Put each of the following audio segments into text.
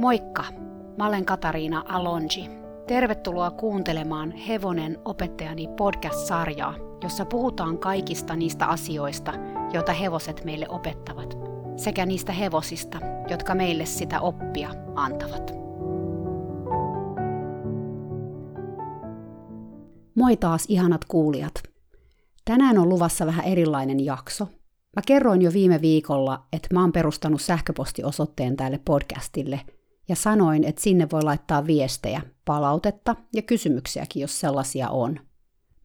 Moikka! Mä olen Katariina Alonji. Tervetuloa kuuntelemaan Hevonen opettajani podcast-sarjaa, jossa puhutaan kaikista niistä asioista, joita hevoset meille opettavat, sekä niistä hevosista, jotka meille sitä oppia antavat. Moi taas ihanat kuulijat! Tänään on luvassa vähän erilainen jakso. Mä kerroin jo viime viikolla, että mä oon perustanut sähköpostiosoitteen tälle podcastille – ja sanoin, että sinne voi laittaa viestejä, palautetta ja kysymyksiäkin, jos sellaisia on.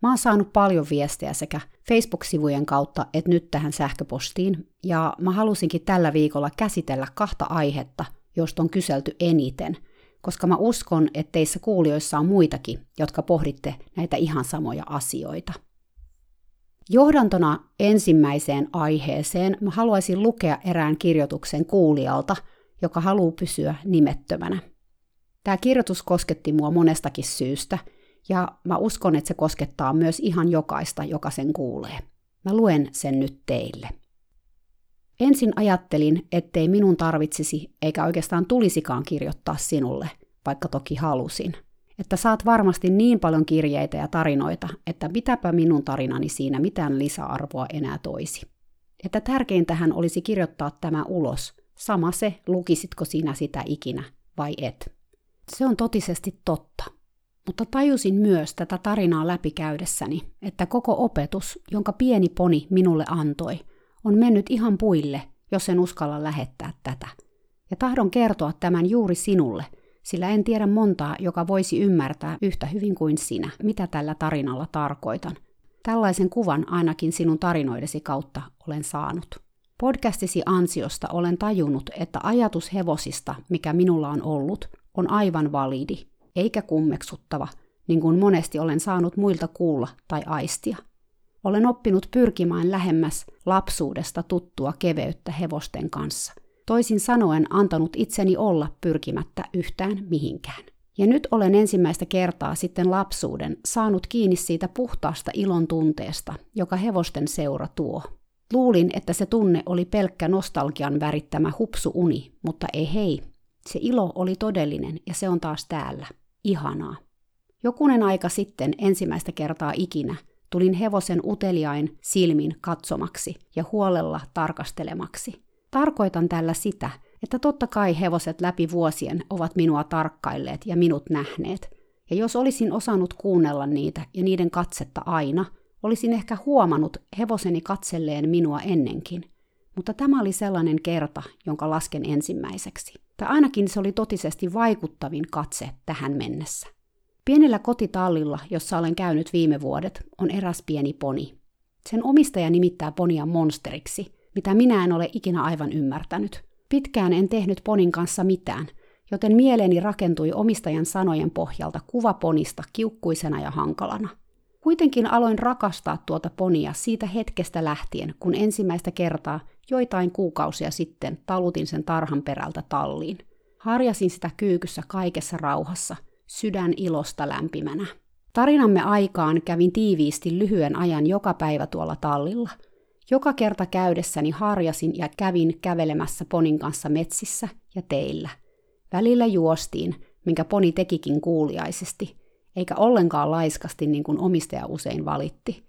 Mä oon saanut paljon viestejä sekä Facebook-sivujen kautta että nyt tähän sähköpostiin, ja mä halusinkin tällä viikolla käsitellä kahta aihetta, joista on kyselty eniten, koska mä uskon, että teissä kuulijoissa on muitakin, jotka pohditte näitä ihan samoja asioita. Johdantona ensimmäiseen aiheeseen mä haluaisin lukea erään kirjoituksen kuulijalta – joka haluaa pysyä nimettömänä. Tämä kirjoitus kosketti mua monestakin syystä, ja mä uskon, että se koskettaa myös ihan jokaista, joka sen kuulee. Mä luen sen nyt teille. Ensin ajattelin, ettei minun tarvitsisi eikä oikeastaan tulisikaan kirjoittaa sinulle, vaikka toki halusin. Että saat varmasti niin paljon kirjeitä ja tarinoita, että mitäpä minun tarinani siinä mitään lisäarvoa enää toisi. Että tärkeintähän olisi kirjoittaa tämä ulos – Sama se, lukisitko sinä sitä ikinä vai et. Se on totisesti totta. Mutta tajusin myös tätä tarinaa läpikäydessäni, että koko opetus, jonka pieni poni minulle antoi, on mennyt ihan puille, jos en uskalla lähettää tätä. Ja tahdon kertoa tämän juuri sinulle, sillä en tiedä montaa, joka voisi ymmärtää yhtä hyvin kuin sinä, mitä tällä tarinalla tarkoitan. Tällaisen kuvan ainakin sinun tarinoidesi kautta olen saanut. Podcastisi ansiosta olen tajunnut, että ajatus hevosista, mikä minulla on ollut, on aivan validi, eikä kummeksuttava, niin kuin monesti olen saanut muilta kuulla tai aistia. Olen oppinut pyrkimään lähemmäs lapsuudesta tuttua keveyttä hevosten kanssa. Toisin sanoen antanut itseni olla pyrkimättä yhtään mihinkään. Ja nyt olen ensimmäistä kertaa sitten lapsuuden saanut kiinni siitä puhtaasta ilon tunteesta, joka hevosten seura tuo. Luulin, että se tunne oli pelkkä nostalgian värittämä hupsuuni, mutta ei hei. Se ilo oli todellinen ja se on taas täällä. Ihanaa. Jokunen aika sitten ensimmäistä kertaa ikinä tulin hevosen uteliain silmin katsomaksi ja huolella tarkastelemaksi. Tarkoitan tällä sitä, että totta kai hevoset läpi vuosien ovat minua tarkkailleet ja minut nähneet, ja jos olisin osannut kuunnella niitä ja niiden katsetta aina, Olisin ehkä huomannut hevoseni katselleen minua ennenkin, mutta tämä oli sellainen kerta, jonka lasken ensimmäiseksi. Tai ainakin se oli totisesti vaikuttavin katse tähän mennessä. Pienellä kotitallilla, jossa olen käynyt viime vuodet, on eräs pieni poni. Sen omistaja nimittää ponia monsteriksi, mitä minä en ole ikinä aivan ymmärtänyt. Pitkään en tehnyt ponin kanssa mitään, joten mieleeni rakentui omistajan sanojen pohjalta kuva ponista kiukkuisena ja hankalana – Kuitenkin aloin rakastaa tuota ponia siitä hetkestä lähtien, kun ensimmäistä kertaa joitain kuukausia sitten talutin sen tarhan perältä talliin. Harjasin sitä kyykyssä kaikessa rauhassa, sydän ilosta lämpimänä. Tarinamme aikaan kävin tiiviisti lyhyen ajan joka päivä tuolla tallilla. Joka kerta käydessäni harjasin ja kävin kävelemässä ponin kanssa metsissä ja teillä. Välillä juostiin, minkä poni tekikin kuuliaisesti – eikä ollenkaan laiskasti niin kuin omistaja usein valitti.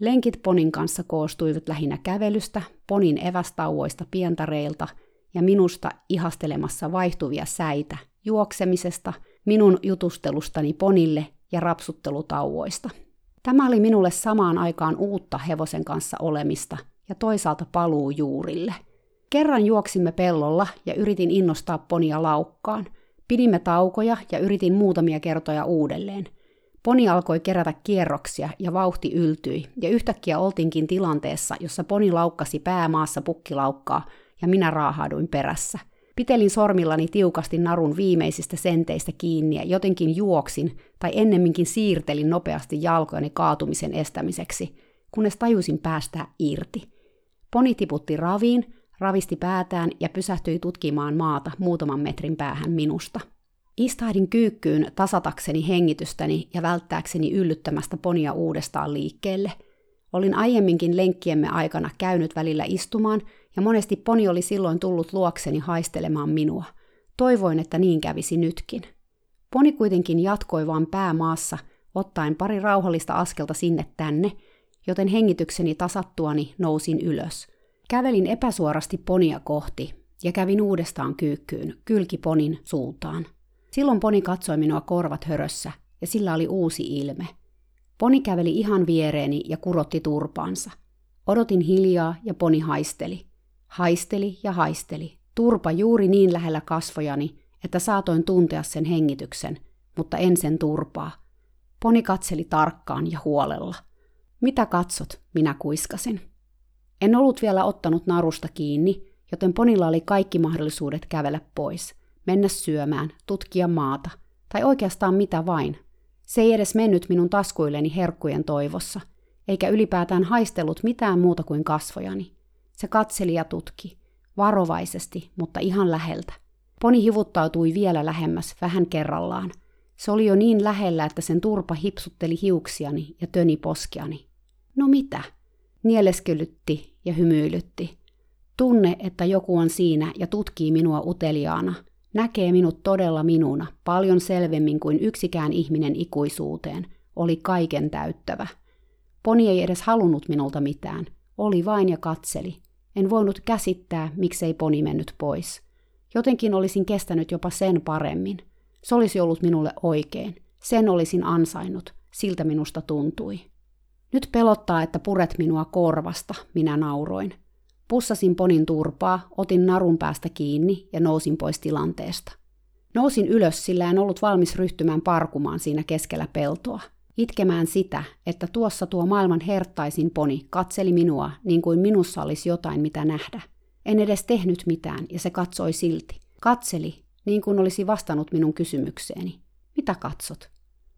Lenkit ponin kanssa koostuivat lähinnä kävelystä, ponin evästauoista pientareilta ja minusta ihastelemassa vaihtuvia säitä, juoksemisesta, minun jutustelustani ponille ja rapsuttelutauoista. Tämä oli minulle samaan aikaan uutta hevosen kanssa olemista ja toisaalta paluu juurille. Kerran juoksimme pellolla ja yritin innostaa ponia laukkaan. Pidimme taukoja ja yritin muutamia kertoja uudelleen. Poni alkoi kerätä kierroksia ja vauhti yltyi, ja yhtäkkiä oltiinkin tilanteessa, jossa poni laukkasi päämaassa pukkilaukkaa, ja minä raahaaduin perässä. Pitelin sormillani tiukasti narun viimeisistä senteistä kiinni ja jotenkin juoksin, tai ennemminkin siirtelin nopeasti jalkojani kaatumisen estämiseksi, kunnes tajusin päästää irti. Poni tiputti raviin, ravisti päätään ja pysähtyi tutkimaan maata muutaman metrin päähän minusta. Istahdin kyykkyyn tasatakseni hengitystäni ja välttääkseni yllyttämästä ponia uudestaan liikkeelle. Olin aiemminkin lenkkiemme aikana käynyt välillä istumaan, ja monesti poni oli silloin tullut luokseni haistelemaan minua. Toivoin, että niin kävisi nytkin. Poni kuitenkin jatkoi vaan päämaassa, ottaen pari rauhallista askelta sinne tänne, joten hengitykseni tasattuani nousin ylös. Kävelin epäsuorasti ponia kohti ja kävin uudestaan kyykkyyn, kylkiponin suuntaan. Silloin poni katsoi minua korvat hörössä ja sillä oli uusi ilme. Poni käveli ihan viereeni ja kurotti turpaansa. Odotin hiljaa ja poni haisteli. Haisteli ja haisteli. Turpa juuri niin lähellä kasvojani, että saatoin tuntea sen hengityksen, mutta en sen turpaa. Poni katseli tarkkaan ja huolella. Mitä katsot, minä kuiskasin. En ollut vielä ottanut narusta kiinni, joten ponilla oli kaikki mahdollisuudet kävellä pois, mennä syömään, tutkia maata, tai oikeastaan mitä vain. Se ei edes mennyt minun taskuilleni herkkujen toivossa, eikä ylipäätään haistellut mitään muuta kuin kasvojani. Se katseli ja tutki, varovaisesti, mutta ihan läheltä. Poni hivuttautui vielä lähemmäs, vähän kerrallaan. Se oli jo niin lähellä, että sen turpa hipsutteli hiuksiani ja töni poskiani. No mitä? Nieleskelytti ja hymyilytti. Tunne, että joku on siinä ja tutkii minua uteliaana, näkee minut todella minuna, paljon selvemmin kuin yksikään ihminen ikuisuuteen, oli kaiken täyttävä. Poni ei edes halunnut minulta mitään, oli vain ja katseli. En voinut käsittää, miksei poni mennyt pois. Jotenkin olisin kestänyt jopa sen paremmin. Se olisi ollut minulle oikein. Sen olisin ansainnut. Siltä minusta tuntui. Nyt pelottaa, että puret minua korvasta, minä nauroin. Pussasin ponin turpaa, otin narun päästä kiinni ja nousin pois tilanteesta. Nousin ylös, sillä en ollut valmis ryhtymään parkumaan siinä keskellä peltoa. Itkemään sitä, että tuossa tuo maailman herttaisin poni katseli minua niin kuin minussa olisi jotain mitä nähdä. En edes tehnyt mitään ja se katsoi silti. Katseli, niin kuin olisi vastannut minun kysymykseeni. Mitä katsot?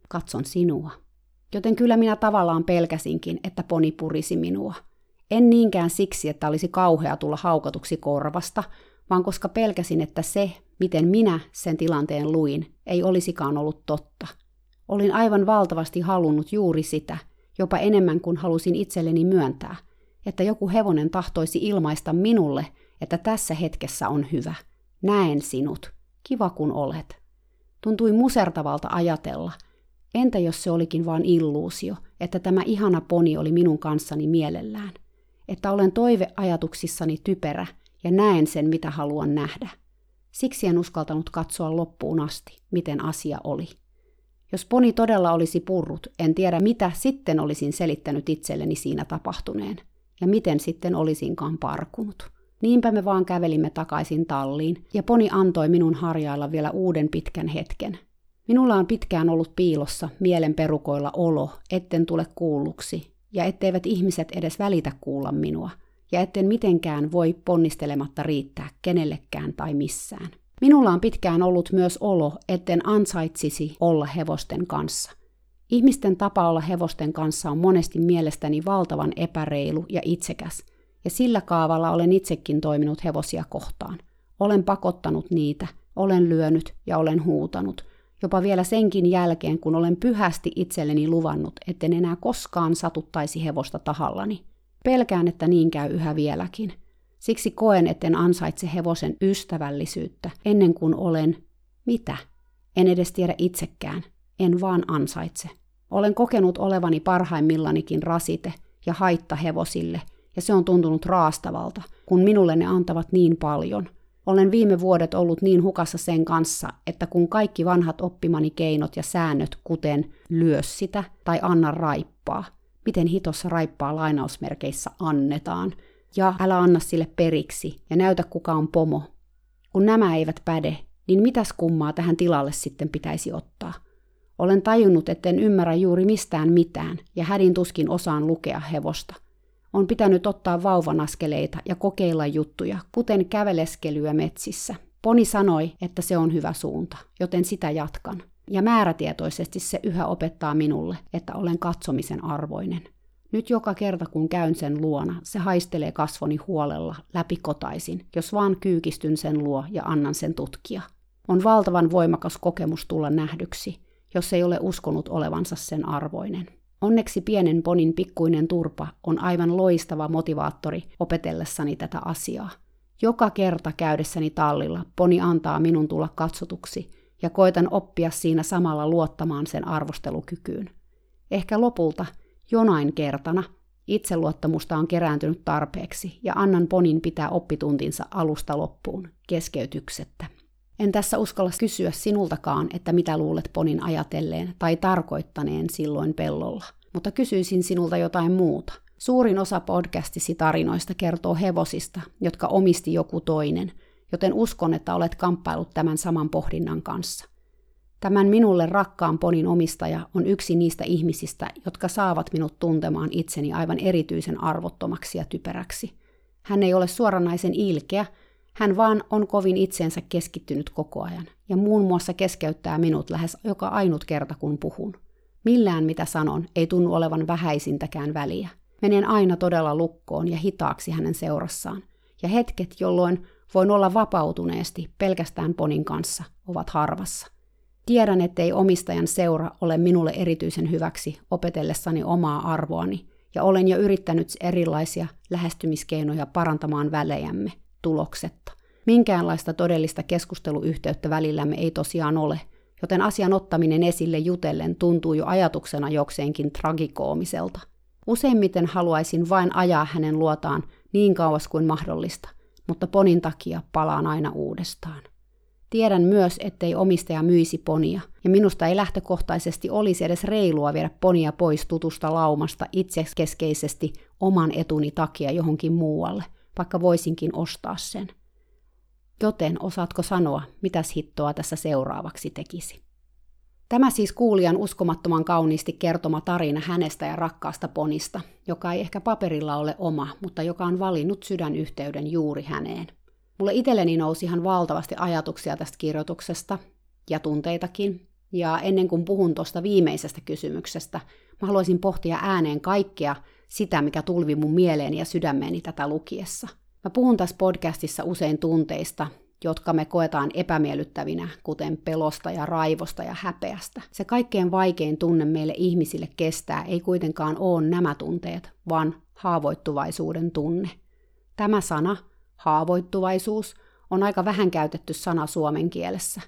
Katson sinua. Joten kyllä minä tavallaan pelkäsinkin, että poni purisi minua. En niinkään siksi, että olisi kauhea tulla haukatuksi korvasta, vaan koska pelkäsin, että se, miten minä sen tilanteen luin, ei olisikaan ollut totta. Olin aivan valtavasti halunnut juuri sitä, jopa enemmän kuin halusin itselleni myöntää, että joku hevonen tahtoisi ilmaista minulle, että tässä hetkessä on hyvä. Näen sinut. Kiva kun olet. Tuntui musertavalta ajatella – Entä jos se olikin vain illuusio, että tämä ihana poni oli minun kanssani mielellään? Että olen toiveajatuksissani typerä ja näen sen, mitä haluan nähdä. Siksi en uskaltanut katsoa loppuun asti, miten asia oli. Jos poni todella olisi purrut, en tiedä mitä sitten olisin selittänyt itselleni siinä tapahtuneen, ja miten sitten olisinkaan parkunut. Niinpä me vaan kävelimme takaisin talliin, ja poni antoi minun harjailla vielä uuden pitkän hetken, Minulla on pitkään ollut piilossa mielen perukoilla olo, etten tule kuulluksi, ja etteivät ihmiset edes välitä kuulla minua, ja etten mitenkään voi ponnistelematta riittää kenellekään tai missään. Minulla on pitkään ollut myös olo, etten ansaitsisi olla hevosten kanssa. Ihmisten tapa olla hevosten kanssa on monesti mielestäni valtavan epäreilu ja itsekäs, ja sillä kaavalla olen itsekin toiminut hevosia kohtaan. Olen pakottanut niitä, olen lyönyt ja olen huutanut, jopa vielä senkin jälkeen, kun olen pyhästi itselleni luvannut, etten enää koskaan satuttaisi hevosta tahallani. Pelkään, että niin käy yhä vieläkin. Siksi koen, etten ansaitse hevosen ystävällisyyttä ennen kuin olen mitä? En edes tiedä itsekään. En vaan ansaitse. Olen kokenut olevani parhaimmillanikin rasite ja haitta hevosille, ja se on tuntunut raastavalta, kun minulle ne antavat niin paljon – olen viime vuodet ollut niin hukassa sen kanssa, että kun kaikki vanhat oppimani keinot ja säännöt, kuten lyö sitä tai anna raippaa, miten hitossa raippaa lainausmerkeissä annetaan, ja älä anna sille periksi ja näytä kuka on pomo. Kun nämä eivät päde, niin mitäs kummaa tähän tilalle sitten pitäisi ottaa? Olen tajunnut, etten ymmärrä juuri mistään mitään ja hädin tuskin osaan lukea hevosta – on pitänyt ottaa vauvan askeleita ja kokeilla juttuja, kuten käveleskelyä metsissä. Poni sanoi, että se on hyvä suunta, joten sitä jatkan. Ja määrätietoisesti se yhä opettaa minulle, että olen katsomisen arvoinen. Nyt joka kerta kun käyn sen luona, se haistelee kasvoni huolella läpikotaisin, jos vaan kyykistyn sen luo ja annan sen tutkia. On valtavan voimakas kokemus tulla nähdyksi, jos ei ole uskonut olevansa sen arvoinen. Onneksi pienen ponin pikkuinen turpa on aivan loistava motivaattori opetellessani tätä asiaa. Joka kerta käydessäni tallilla poni antaa minun tulla katsotuksi ja koitan oppia siinä samalla luottamaan sen arvostelukykyyn. Ehkä lopulta, jonain kertana, itseluottamusta on kerääntynyt tarpeeksi ja annan ponin pitää oppituntinsa alusta loppuun, keskeytyksettä. En tässä uskalla kysyä sinultakaan, että mitä luulet ponin ajatelleen tai tarkoittaneen silloin pellolla, mutta kysyisin sinulta jotain muuta. Suurin osa podcastisi tarinoista kertoo hevosista, jotka omisti joku toinen, joten uskon, että olet kamppailut tämän saman pohdinnan kanssa. Tämän minulle rakkaan ponin omistaja on yksi niistä ihmisistä, jotka saavat minut tuntemaan itseni aivan erityisen arvottomaksi ja typeräksi. Hän ei ole suoranaisen ilkeä, hän vaan on kovin itseensä keskittynyt koko ajan, ja muun muassa keskeyttää minut lähes joka ainut kerta, kun puhun. Millään mitä sanon ei tunnu olevan vähäisintäkään väliä. Menen aina todella lukkoon ja hitaaksi hänen seurassaan, ja hetket, jolloin voin olla vapautuneesti pelkästään ponin kanssa, ovat harvassa. Tiedän, ettei omistajan seura ole minulle erityisen hyväksi opetellessani omaa arvoani, ja olen jo yrittänyt erilaisia lähestymiskeinoja parantamaan välejämme, tuloksetta. Minkäänlaista todellista keskusteluyhteyttä välillämme ei tosiaan ole, joten asian ottaminen esille jutellen tuntuu jo ajatuksena jokseenkin tragikoomiselta. Useimmiten haluaisin vain ajaa hänen luotaan niin kauas kuin mahdollista, mutta ponin takia palaan aina uudestaan. Tiedän myös, ettei omistaja myisi ponia, ja minusta ei lähtökohtaisesti olisi edes reilua viedä ponia pois tutusta laumasta itsekeskeisesti oman etuni takia johonkin muualle – vaikka voisinkin ostaa sen. Joten osaatko sanoa, mitäs hittoa tässä seuraavaksi tekisi? Tämä siis kuulijan uskomattoman kauniisti kertoma tarina hänestä ja rakkaasta ponista, joka ei ehkä paperilla ole oma, mutta joka on valinnut sydänyhteyden juuri häneen. Mulle itselleni nousi ihan valtavasti ajatuksia tästä kirjoituksesta ja tunteitakin, ja ennen kuin puhun tuosta viimeisestä kysymyksestä, mä haluaisin pohtia ääneen kaikkea sitä, mikä tulvi mun mieleeni ja sydämeeni tätä lukiessa. Mä puhun tässä podcastissa usein tunteista, jotka me koetaan epämiellyttävinä, kuten pelosta ja raivosta ja häpeästä. Se kaikkein vaikein tunne meille ihmisille kestää ei kuitenkaan ole nämä tunteet, vaan haavoittuvaisuuden tunne. Tämä sana, haavoittuvaisuus, on aika vähän käytetty sana suomen kielessä.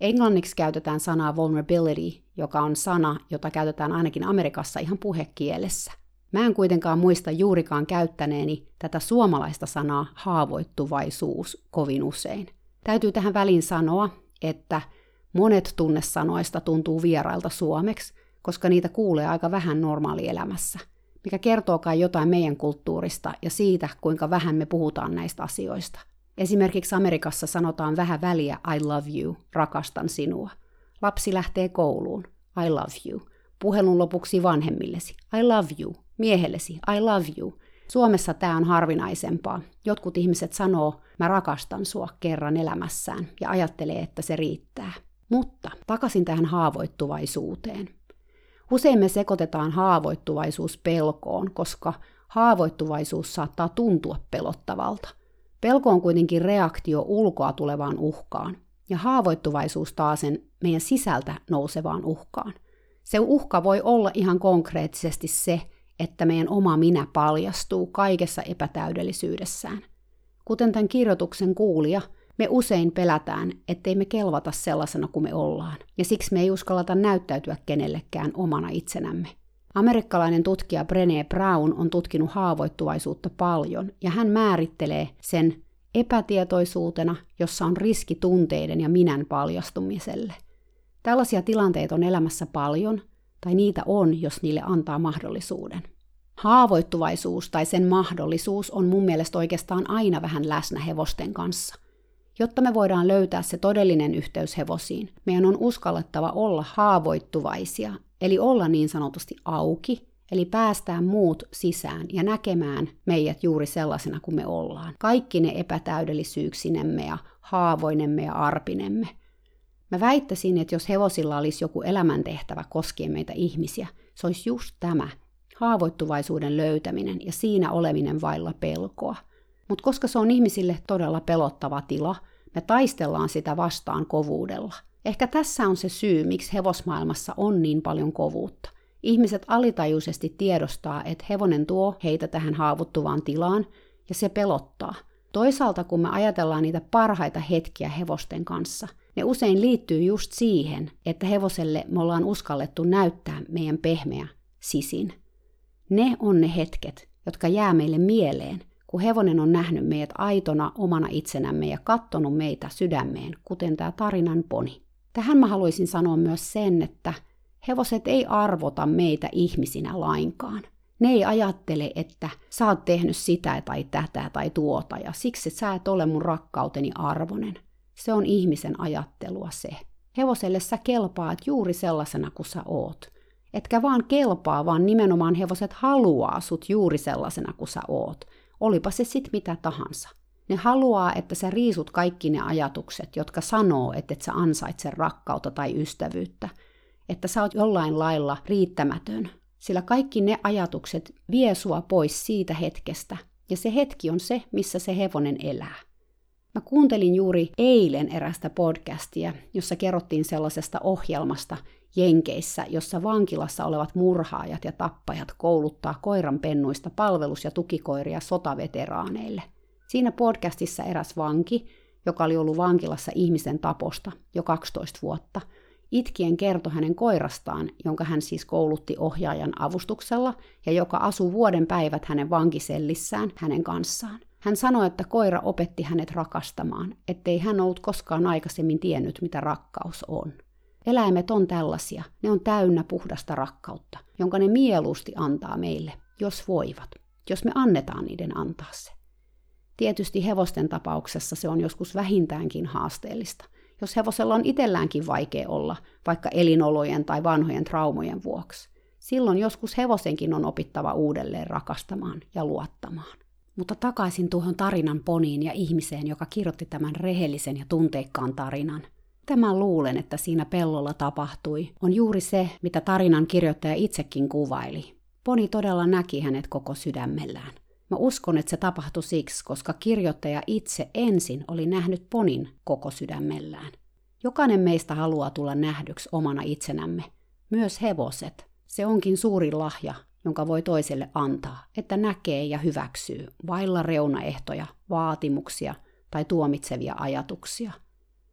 Englanniksi käytetään sanaa vulnerability, joka on sana, jota käytetään ainakin Amerikassa ihan puhekielessä. Mä en kuitenkaan muista juurikaan käyttäneeni tätä suomalaista sanaa haavoittuvaisuus kovin usein. Täytyy tähän väliin sanoa, että monet tunnesanoista tuntuu vierailta suomeksi, koska niitä kuulee aika vähän normaalielämässä, mikä kertookaan jotain meidän kulttuurista ja siitä, kuinka vähän me puhutaan näistä asioista. Esimerkiksi Amerikassa sanotaan vähän väliä I love you, rakastan sinua. Lapsi lähtee kouluun, I love you. Puhelun lopuksi vanhemmillesi, I love you, miehellesi, I love you. Suomessa tämä on harvinaisempaa. Jotkut ihmiset sanoo, mä rakastan sua kerran elämässään ja ajattelee, että se riittää. Mutta takaisin tähän haavoittuvaisuuteen. Usein me sekoitetaan haavoittuvaisuus pelkoon, koska haavoittuvaisuus saattaa tuntua pelottavalta. Pelko on kuitenkin reaktio ulkoa tulevaan uhkaan, ja haavoittuvaisuus taasen meidän sisältä nousevaan uhkaan. Se uhka voi olla ihan konkreettisesti se, että meidän oma minä paljastuu kaikessa epätäydellisyydessään. Kuten tämän kirjoituksen kuulija, me usein pelätään, ettei me kelvata sellaisena kuin me ollaan, ja siksi me ei uskallata näyttäytyä kenellekään omana itsenämme. Amerikkalainen tutkija Brené Brown on tutkinut haavoittuvaisuutta paljon, ja hän määrittelee sen epätietoisuutena, jossa on riski tunteiden ja minän paljastumiselle. Tällaisia tilanteita on elämässä paljon, tai niitä on, jos niille antaa mahdollisuuden. Haavoittuvaisuus tai sen mahdollisuus on mun mielestä oikeastaan aina vähän läsnä hevosten kanssa. Jotta me voidaan löytää se todellinen yhteys hevosiin, meidän on uskallettava olla haavoittuvaisia, eli olla niin sanotusti auki, eli päästään muut sisään ja näkemään meidät juuri sellaisena kuin me ollaan. Kaikki ne epätäydellisyyksinemme ja haavoinemme ja arpinemme. Mä väittäisin, että jos hevosilla olisi joku elämäntehtävä koskien meitä ihmisiä, se olisi just tämä, haavoittuvaisuuden löytäminen ja siinä oleminen vailla pelkoa. Mutta koska se on ihmisille todella pelottava tila, me taistellaan sitä vastaan kovuudella. Ehkä tässä on se syy, miksi hevosmaailmassa on niin paljon kovuutta. Ihmiset alitajuisesti tiedostaa, että hevonen tuo heitä tähän haavoittuvaan tilaan, ja se pelottaa. Toisaalta kun me ajatellaan niitä parhaita hetkiä hevosten kanssa, ne usein liittyy just siihen, että hevoselle me ollaan uskallettu näyttää meidän pehmeä sisin. Ne on ne hetket, jotka jää meille mieleen, kun hevonen on nähnyt meidät aitona omana itsenämme ja kattonut meitä sydämeen, kuten tämä tarinan poni. Tähän mä haluaisin sanoa myös sen, että hevoset ei arvota meitä ihmisinä lainkaan. Ne ei ajattele, että sä oot tehnyt sitä tai tätä tai tuota ja siksi sä et ole mun rakkauteni arvonen. Se on ihmisen ajattelua se. Hevoselle sä kelpaat juuri sellaisena kuin sä oot. Etkä vaan kelpaa, vaan nimenomaan hevoset haluaa sut juuri sellaisena kuin sä oot. Olipa se sit mitä tahansa. Ne haluaa, että sä riisut kaikki ne ajatukset, jotka sanoo, että et sä ansaitse rakkautta tai ystävyyttä. Että sä oot jollain lailla riittämätön, sillä kaikki ne ajatukset vie sua pois siitä hetkestä, ja se hetki on se, missä se hevonen elää. Mä kuuntelin juuri eilen erästä podcastia, jossa kerrottiin sellaisesta ohjelmasta Jenkeissä, jossa vankilassa olevat murhaajat ja tappajat kouluttaa koiranpennuista palvelus- ja tukikoiria sotaveteraaneille. Siinä podcastissa eräs vanki, joka oli ollut vankilassa ihmisen taposta jo 12 vuotta – Itkien kertoi hänen koirastaan, jonka hän siis koulutti ohjaajan avustuksella ja joka asuu vuoden päivät hänen vankisellissään hänen kanssaan. Hän sanoi, että koira opetti hänet rakastamaan, ettei hän ollut koskaan aikaisemmin tiennyt, mitä rakkaus on. Eläimet on tällaisia, ne on täynnä puhdasta rakkautta, jonka ne mieluusti antaa meille, jos voivat, jos me annetaan niiden antaa se. Tietysti hevosten tapauksessa se on joskus vähintäänkin haasteellista – jos hevosella on itselläänkin vaikea olla, vaikka elinolojen tai vanhojen traumojen vuoksi. Silloin joskus hevosenkin on opittava uudelleen rakastamaan ja luottamaan. Mutta takaisin tuohon tarinan poniin ja ihmiseen, joka kirjoitti tämän rehellisen ja tunteikkaan tarinan. Tämä luulen, että siinä pellolla tapahtui, on juuri se, mitä tarinan kirjoittaja itsekin kuvaili. Poni todella näki hänet koko sydämellään. Mä uskon, että se tapahtui siksi, koska kirjoittaja itse ensin oli nähnyt ponin koko sydämellään. Jokainen meistä haluaa tulla nähdyksi omana itsenämme, myös hevoset. Se onkin suuri lahja, jonka voi toiselle antaa, että näkee ja hyväksyy vailla reunaehtoja, vaatimuksia tai tuomitsevia ajatuksia.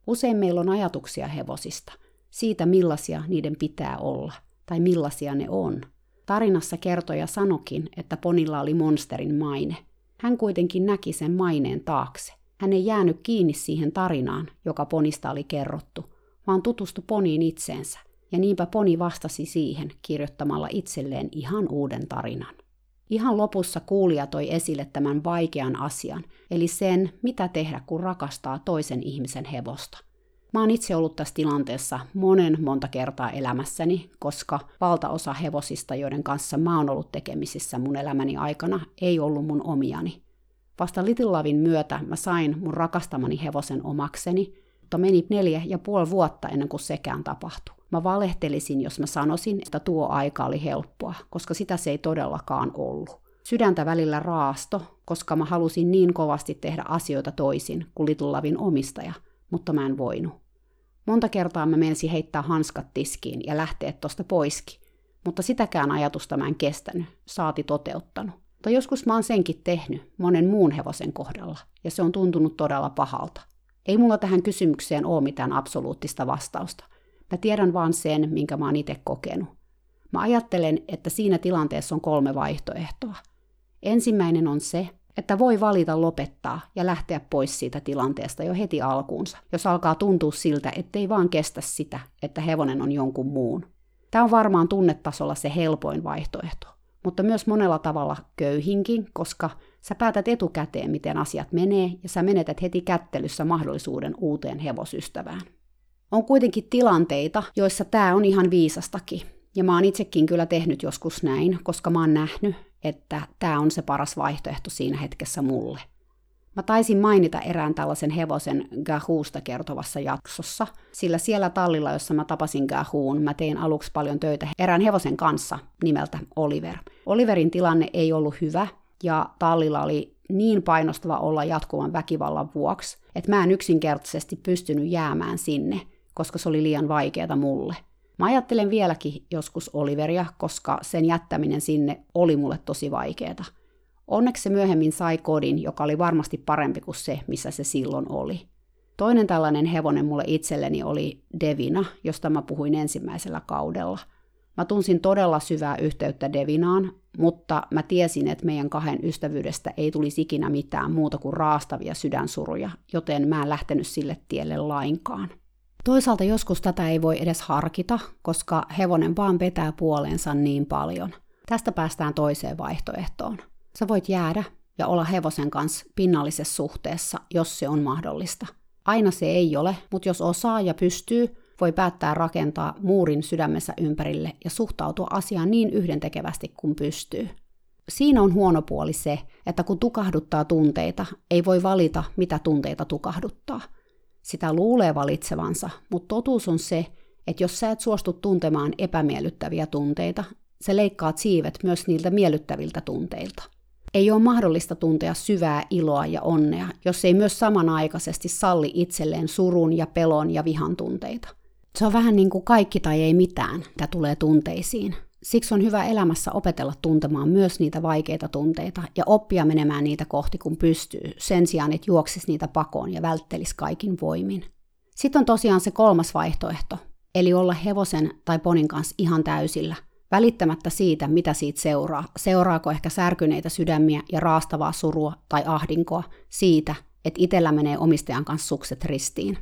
Usein meillä on ajatuksia hevosista, siitä millaisia niiden pitää olla tai millaisia ne on – Tarinassa kertoja sanokin, että Ponilla oli monsterin maine. Hän kuitenkin näki sen maineen taakse. Hän ei jäänyt kiinni siihen tarinaan, joka Ponista oli kerrottu, vaan tutustui Poniin itseensä. Ja niinpä Poni vastasi siihen kirjoittamalla itselleen ihan uuden tarinan. Ihan lopussa kuulija toi esille tämän vaikean asian, eli sen, mitä tehdä, kun rakastaa toisen ihmisen hevosta. Mä oon itse ollut tässä tilanteessa monen monta kertaa elämässäni, koska valtaosa hevosista, joiden kanssa mä oon ollut tekemisissä mun elämäni aikana, ei ollut mun omiani. Vasta Little Lavin myötä mä sain mun rakastamani hevosen omakseni, mutta meni neljä ja puoli vuotta ennen kuin sekään tapahtui. Mä valehtelisin, jos mä sanoisin, että tuo aika oli helppoa, koska sitä se ei todellakaan ollut. Sydäntä välillä raasto, koska mä halusin niin kovasti tehdä asioita toisin kuin Little Lavin omistaja – mutta mä en voinut. Monta kertaa mä menisi heittää hanskat tiskiin ja lähteä tosta poiskin, mutta sitäkään ajatusta mä en kestänyt, saati toteuttanut. Mutta joskus mä oon senkin tehnyt monen muun hevosen kohdalla, ja se on tuntunut todella pahalta. Ei mulla tähän kysymykseen ole mitään absoluuttista vastausta. Mä tiedän vaan sen, minkä mä oon itse kokenut. Mä ajattelen, että siinä tilanteessa on kolme vaihtoehtoa. Ensimmäinen on se, että voi valita lopettaa ja lähteä pois siitä tilanteesta jo heti alkuunsa, jos alkaa tuntua siltä, ettei vaan kestä sitä, että hevonen on jonkun muun. Tämä on varmaan tunnetasolla se helpoin vaihtoehto, mutta myös monella tavalla köyhinkin, koska sä päätät etukäteen, miten asiat menee, ja sä menetät heti kättelyssä mahdollisuuden uuteen hevosystävään. On kuitenkin tilanteita, joissa tämä on ihan viisastakin, ja mä oon itsekin kyllä tehnyt joskus näin, koska mä oon nähnyt, että tämä on se paras vaihtoehto siinä hetkessä mulle. Mä taisin mainita erään tällaisen hevosen Gahuusta kertovassa jaksossa, sillä siellä tallilla, jossa mä tapasin Gahuun, mä tein aluksi paljon töitä erään hevosen kanssa nimeltä Oliver. Oliverin tilanne ei ollut hyvä, ja tallilla oli niin painostava olla jatkuvan väkivallan vuoksi, että mä en yksinkertaisesti pystynyt jäämään sinne, koska se oli liian vaikeaa mulle. Mä ajattelen vieläkin joskus Oliveria, koska sen jättäminen sinne oli mulle tosi vaikeeta. Onneksi se myöhemmin sai kodin, joka oli varmasti parempi kuin se, missä se silloin oli. Toinen tällainen hevonen mulle itselleni oli Devina, josta mä puhuin ensimmäisellä kaudella. Mä tunsin todella syvää yhteyttä Devinaan, mutta mä tiesin, että meidän kahden ystävyydestä ei tulisi ikinä mitään muuta kuin raastavia sydänsuruja, joten mä en lähtenyt sille tielle lainkaan. Toisaalta joskus tätä ei voi edes harkita, koska hevonen vaan petää puoleensa niin paljon. Tästä päästään toiseen vaihtoehtoon. Sä voit jäädä ja olla hevosen kanssa pinnallisessa suhteessa, jos se on mahdollista. Aina se ei ole, mutta jos osaa ja pystyy, voi päättää rakentaa muurin sydämessä ympärille ja suhtautua asiaan niin yhdentekevästi kuin pystyy. Siinä on huono puoli se, että kun tukahduttaa tunteita, ei voi valita, mitä tunteita tukahduttaa. Sitä luulee valitsevansa, mutta totuus on se, että jos sä et suostu tuntemaan epämiellyttäviä tunteita, se leikkaat siivet myös niiltä miellyttäviltä tunteilta. Ei ole mahdollista tuntea syvää iloa ja onnea, jos ei myös samanaikaisesti salli itselleen surun ja pelon ja vihan tunteita. Se on vähän niin kuin kaikki tai ei mitään, mitä tulee tunteisiin. Siksi on hyvä elämässä opetella tuntemaan myös niitä vaikeita tunteita ja oppia menemään niitä kohti kun pystyy, sen sijaan, että juoksis niitä pakoon ja välttelis kaikin voimin. Sitten on tosiaan se kolmas vaihtoehto, eli olla hevosen tai ponin kanssa ihan täysillä, välittämättä siitä, mitä siitä seuraa. Seuraako ehkä särkyneitä sydämiä ja raastavaa surua tai ahdinkoa siitä, että itsellä menee omistajan kanssa sukset ristiin.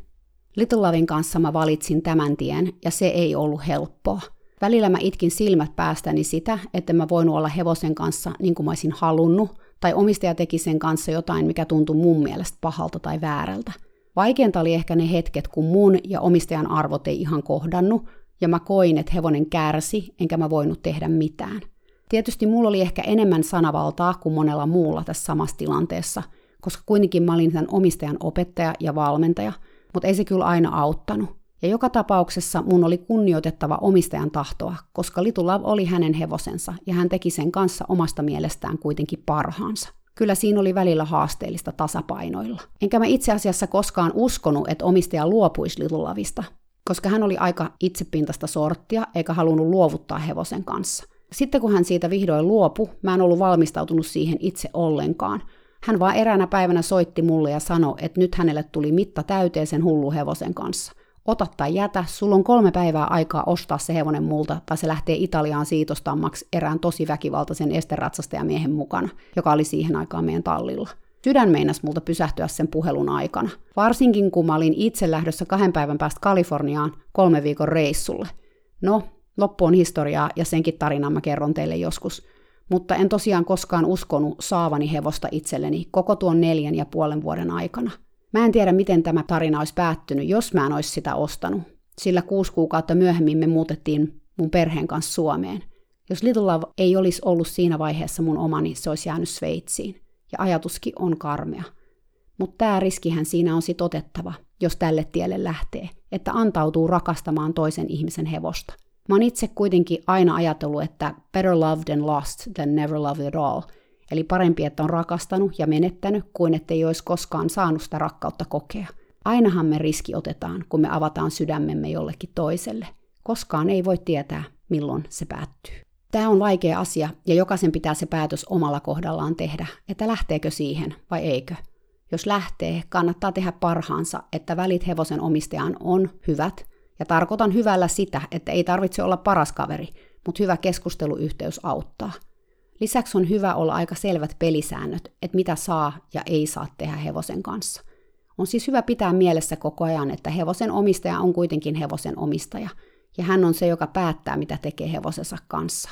Little Lovin kanssa mä valitsin tämän tien, ja se ei ollut helppoa. Välillä mä itkin silmät päästäni sitä, että mä voinut olla hevosen kanssa niin kuin mä olisin halunnut, tai omistaja teki sen kanssa jotain, mikä tuntui mun mielestä pahalta tai väärältä. Vaikeinta oli ehkä ne hetket, kun mun ja omistajan arvot ei ihan kohdannut, ja mä koin, että hevonen kärsi, enkä mä voinut tehdä mitään. Tietysti mulla oli ehkä enemmän sanavaltaa kuin monella muulla tässä samassa tilanteessa, koska kuitenkin mä olin tämän omistajan opettaja ja valmentaja – mutta ei se kyllä aina auttanut. Ja joka tapauksessa mun oli kunnioitettava omistajan tahtoa, koska Litulav oli hänen hevosensa ja hän teki sen kanssa omasta mielestään kuitenkin parhaansa. Kyllä siinä oli välillä haasteellista tasapainoilla. Enkä mä itse asiassa koskaan uskonut, että omistaja luopuisi Litulavista, koska hän oli aika itsepintasta sorttia eikä halunnut luovuttaa hevosen kanssa. Sitten kun hän siitä vihdoin luopu, mä en ollut valmistautunut siihen itse ollenkaan, hän vaan eräänä päivänä soitti mulle ja sanoi, että nyt hänelle tuli mitta täyteen sen hullu hevosen kanssa. Ota tai jätä, sulla on kolme päivää aikaa ostaa se hevonen multa, tai se lähtee Italiaan siitostammaksi erään tosi väkivaltaisen esteratsastajamiehen mukana, joka oli siihen aikaan meidän tallilla. Sydän meinas multa pysähtyä sen puhelun aikana, varsinkin kun mä olin itse lähdössä kahden päivän päästä Kaliforniaan kolme viikon reissulle. No, loppu on historiaa ja senkin tarinan mä kerron teille joskus – mutta en tosiaan koskaan uskonut saavani hevosta itselleni koko tuon neljän ja puolen vuoden aikana. Mä en tiedä, miten tämä tarina olisi päättynyt, jos mä en olisi sitä ostanut, sillä kuusi kuukautta myöhemmin me muutettiin mun perheen kanssa Suomeen. Jos Little Love ei olisi ollut siinä vaiheessa mun omani, se olisi jäänyt Sveitsiin. Ja ajatuskin on karmea. Mutta tämä riskihän siinä on sit otettava, jos tälle tielle lähtee, että antautuu rakastamaan toisen ihmisen hevosta – Mä oon itse kuitenkin aina ajatellut, että better loved and lost than never loved at all. Eli parempi, että on rakastanut ja menettänyt, kuin ettei olisi koskaan saanut sitä rakkautta kokea. Ainahan me riski otetaan, kun me avataan sydämemme jollekin toiselle. Koskaan ei voi tietää, milloin se päättyy. Tämä on vaikea asia, ja jokaisen pitää se päätös omalla kohdallaan tehdä, että lähteekö siihen vai eikö. Jos lähtee, kannattaa tehdä parhaansa, että välit hevosen omistajan on hyvät – ja tarkoitan hyvällä sitä, että ei tarvitse olla paras kaveri, mutta hyvä keskusteluyhteys auttaa. Lisäksi on hyvä olla aika selvät pelisäännöt, että mitä saa ja ei saa tehdä hevosen kanssa. On siis hyvä pitää mielessä koko ajan, että hevosen omistaja on kuitenkin hevosen omistaja, ja hän on se, joka päättää, mitä tekee hevosensa kanssa.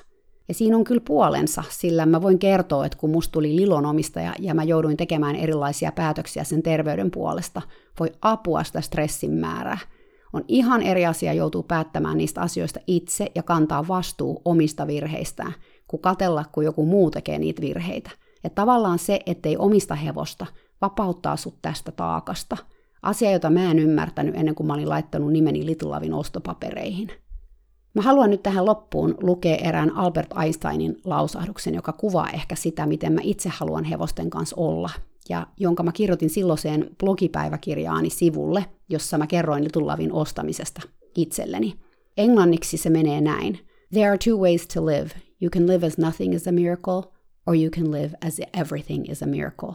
Ja siinä on kyllä puolensa, sillä mä voin kertoa, että kun musta tuli Lilon omistaja ja mä jouduin tekemään erilaisia päätöksiä sen terveyden puolesta, voi apua sitä stressin määrää – on ihan eri asia joutuu päättämään niistä asioista itse ja kantaa vastuu omista virheistään, kuin katella, kun joku muu tekee niitä virheitä. Ja tavallaan se, ettei omista hevosta, vapauttaa sut tästä taakasta. Asia, jota mä en ymmärtänyt ennen kuin mä olin laittanut nimeni Litulavin ostopapereihin. Mä haluan nyt tähän loppuun lukea erään Albert Einsteinin lausahduksen, joka kuvaa ehkä sitä, miten mä itse haluan hevosten kanssa olla ja jonka mä kirjoitin silloiseen blogipäiväkirjaani sivulle, jossa mä kerroin Litullavin ostamisesta itselleni. Englanniksi se menee näin. There are two ways to live. You can live as nothing is a miracle, or you can live as everything is a miracle.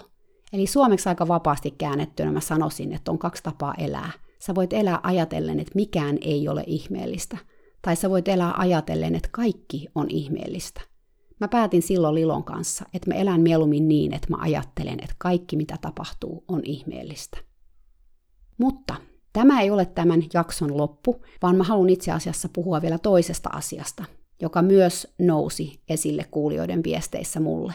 Eli suomeksi aika vapaasti käännettynä mä sanoisin, että on kaksi tapaa elää. Sä voit elää ajatellen, että mikään ei ole ihmeellistä. Tai sä voit elää ajatellen, että kaikki on ihmeellistä. Mä päätin silloin Lilon kanssa, että mä elän mieluummin niin, että mä ajattelen, että kaikki mitä tapahtuu on ihmeellistä. Mutta tämä ei ole tämän jakson loppu, vaan mä haluan itse asiassa puhua vielä toisesta asiasta, joka myös nousi esille kuulijoiden viesteissä mulle.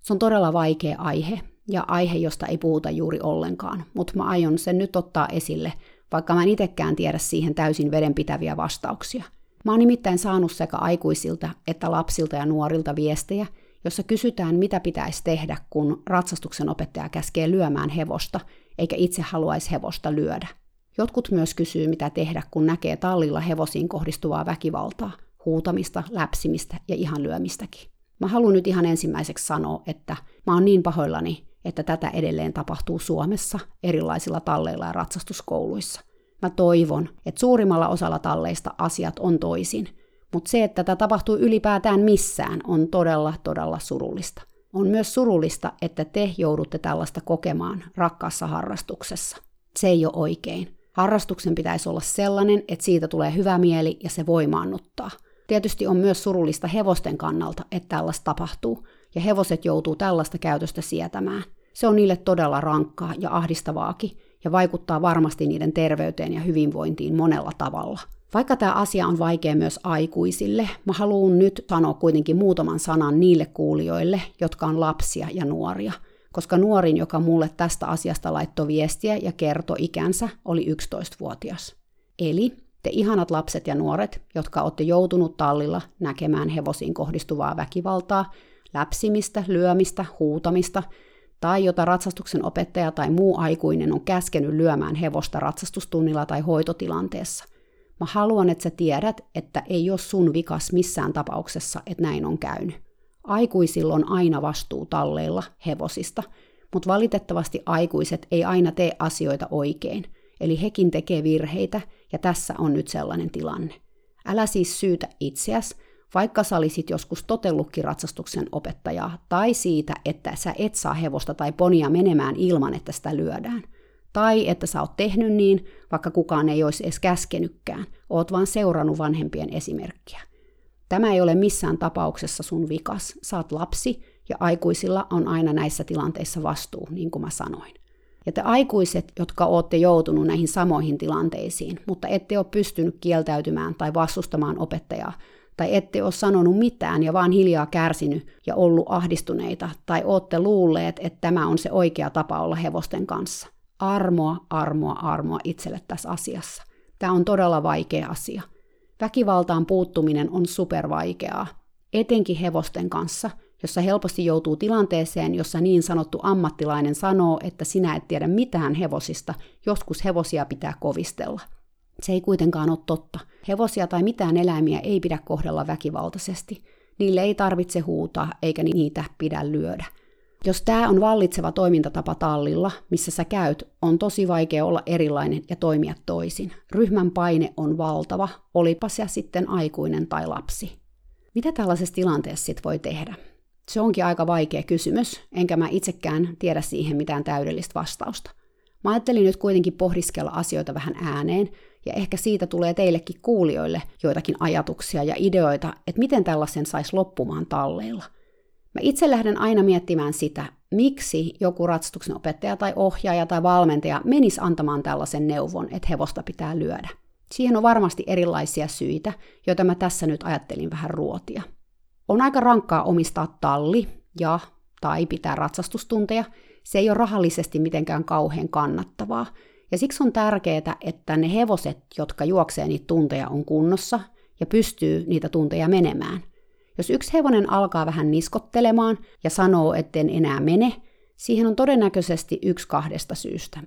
Se on todella vaikea aihe ja aihe, josta ei puhuta juuri ollenkaan, mutta mä aion sen nyt ottaa esille, vaikka mä en itsekään tiedä siihen täysin vedenpitäviä vastauksia – Mä oon nimittäin saanut sekä aikuisilta että lapsilta ja nuorilta viestejä, jossa kysytään, mitä pitäisi tehdä, kun ratsastuksen opettaja käskee lyömään hevosta, eikä itse haluaisi hevosta lyödä. Jotkut myös kysyy, mitä tehdä, kun näkee tallilla hevosiin kohdistuvaa väkivaltaa, huutamista, läpsimistä ja ihan lyömistäkin. Mä haluan nyt ihan ensimmäiseksi sanoa, että mä oon niin pahoillani, että tätä edelleen tapahtuu Suomessa erilaisilla talleilla ja ratsastuskouluissa. Mä toivon, että suurimmalla osalla talleista asiat on toisin, mutta se, että tätä tapahtuu ylipäätään missään, on todella, todella surullista. On myös surullista, että te joudutte tällaista kokemaan rakkaassa harrastuksessa. Se ei ole oikein. Harrastuksen pitäisi olla sellainen, että siitä tulee hyvä mieli ja se voimaannuttaa. Tietysti on myös surullista hevosten kannalta, että tällaista tapahtuu, ja hevoset joutuu tällaista käytöstä sietämään. Se on niille todella rankkaa ja ahdistavaakin, ja vaikuttaa varmasti niiden terveyteen ja hyvinvointiin monella tavalla. Vaikka tämä asia on vaikea myös aikuisille, mä haluan nyt sanoa kuitenkin muutaman sanan niille kuulijoille, jotka on lapsia ja nuoria, koska nuorin, joka mulle tästä asiasta laittoi viestiä ja kertoi ikänsä, oli 11-vuotias. Eli te ihanat lapset ja nuoret, jotka olette joutunut tallilla näkemään hevosiin kohdistuvaa väkivaltaa, läpsimistä, lyömistä, huutamista – tai jota ratsastuksen opettaja tai muu aikuinen on käskenyt lyömään hevosta ratsastustunnilla tai hoitotilanteessa. Mä haluan, että sä tiedät, että ei ole sun vikas missään tapauksessa, että näin on käynyt. Aikuisilla on aina vastuu talleilla hevosista, mutta valitettavasti aikuiset ei aina tee asioita oikein, eli hekin tekee virheitä, ja tässä on nyt sellainen tilanne. Älä siis syytä itseäsi, vaikka sä olisit joskus totellutkin ratsastuksen opettajaa, tai siitä, että sä et saa hevosta tai ponia menemään ilman, että sitä lyödään. Tai että sä oot tehnyt niin, vaikka kukaan ei olisi edes käskenytkään, oot vaan seurannut vanhempien esimerkkiä. Tämä ei ole missään tapauksessa sun vikas, saat lapsi ja aikuisilla on aina näissä tilanteissa vastuu, niin kuin mä sanoin. Ja te aikuiset, jotka olette joutunut näihin samoihin tilanteisiin, mutta ette ole pystynyt kieltäytymään tai vastustamaan opettajaa, tai ette ole sanonut mitään ja vaan hiljaa kärsinyt ja ollut ahdistuneita, tai olette luulleet, että tämä on se oikea tapa olla hevosten kanssa. Armoa, armoa, armoa itselle tässä asiassa. Tämä on todella vaikea asia. Väkivaltaan puuttuminen on supervaikeaa, etenkin hevosten kanssa, jossa helposti joutuu tilanteeseen, jossa niin sanottu ammattilainen sanoo, että sinä et tiedä mitään hevosista, joskus hevosia pitää kovistella – se ei kuitenkaan ole totta. Hevosia tai mitään eläimiä ei pidä kohdella väkivaltaisesti. Niille ei tarvitse huutaa eikä niitä pidä lyödä. Jos tämä on vallitseva toimintatapa tallilla, missä sä käyt, on tosi vaikea olla erilainen ja toimia toisin. Ryhmän paine on valtava, olipa se sitten aikuinen tai lapsi. Mitä tällaisessa tilanteessa sit voi tehdä? Se onkin aika vaikea kysymys, enkä mä itsekään tiedä siihen mitään täydellistä vastausta. Mä ajattelin nyt kuitenkin pohdiskella asioita vähän ääneen, ja ehkä siitä tulee teillekin kuulijoille joitakin ajatuksia ja ideoita, että miten tällaisen saisi loppumaan talleilla. Mä itse lähden aina miettimään sitä, miksi joku ratsastuksen opettaja tai ohjaaja tai valmentaja menisi antamaan tällaisen neuvon, että hevosta pitää lyödä. Siihen on varmasti erilaisia syitä, joita mä tässä nyt ajattelin vähän ruotia. On aika rankkaa omistaa talli ja tai pitää ratsastustunteja. Se ei ole rahallisesti mitenkään kauhean kannattavaa, ja siksi on tärkeää, että ne hevoset, jotka juoksee niitä tunteja, on kunnossa ja pystyy niitä tunteja menemään. Jos yksi hevonen alkaa vähän niskottelemaan ja sanoo, etten enää mene, siihen on todennäköisesti yksi kahdesta syystä.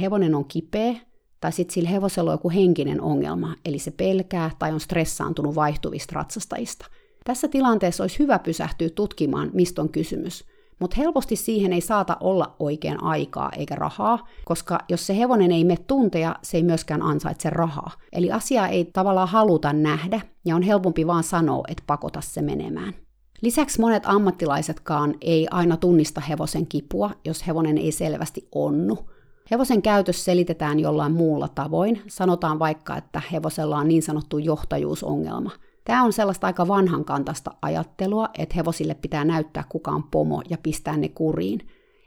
Hevonen on kipeä, tai sitten sillä hevosella on joku henkinen ongelma, eli se pelkää tai on stressaantunut vaihtuvista ratsastajista. Tässä tilanteessa olisi hyvä pysähtyä tutkimaan, mistä on kysymys – mutta helposti siihen ei saata olla oikein aikaa eikä rahaa, koska jos se hevonen ei mene tunteja, se ei myöskään ansaitse rahaa. Eli asiaa ei tavallaan haluta nähdä, ja on helpompi vaan sanoa, että pakota se menemään. Lisäksi monet ammattilaisetkaan ei aina tunnista hevosen kipua, jos hevonen ei selvästi onnu. Hevosen käytös selitetään jollain muulla tavoin. Sanotaan vaikka, että hevosella on niin sanottu johtajuusongelma. Tämä on sellaista aika vanhankantaista ajattelua, että hevosille pitää näyttää kukaan pomo ja pistää ne kuriin.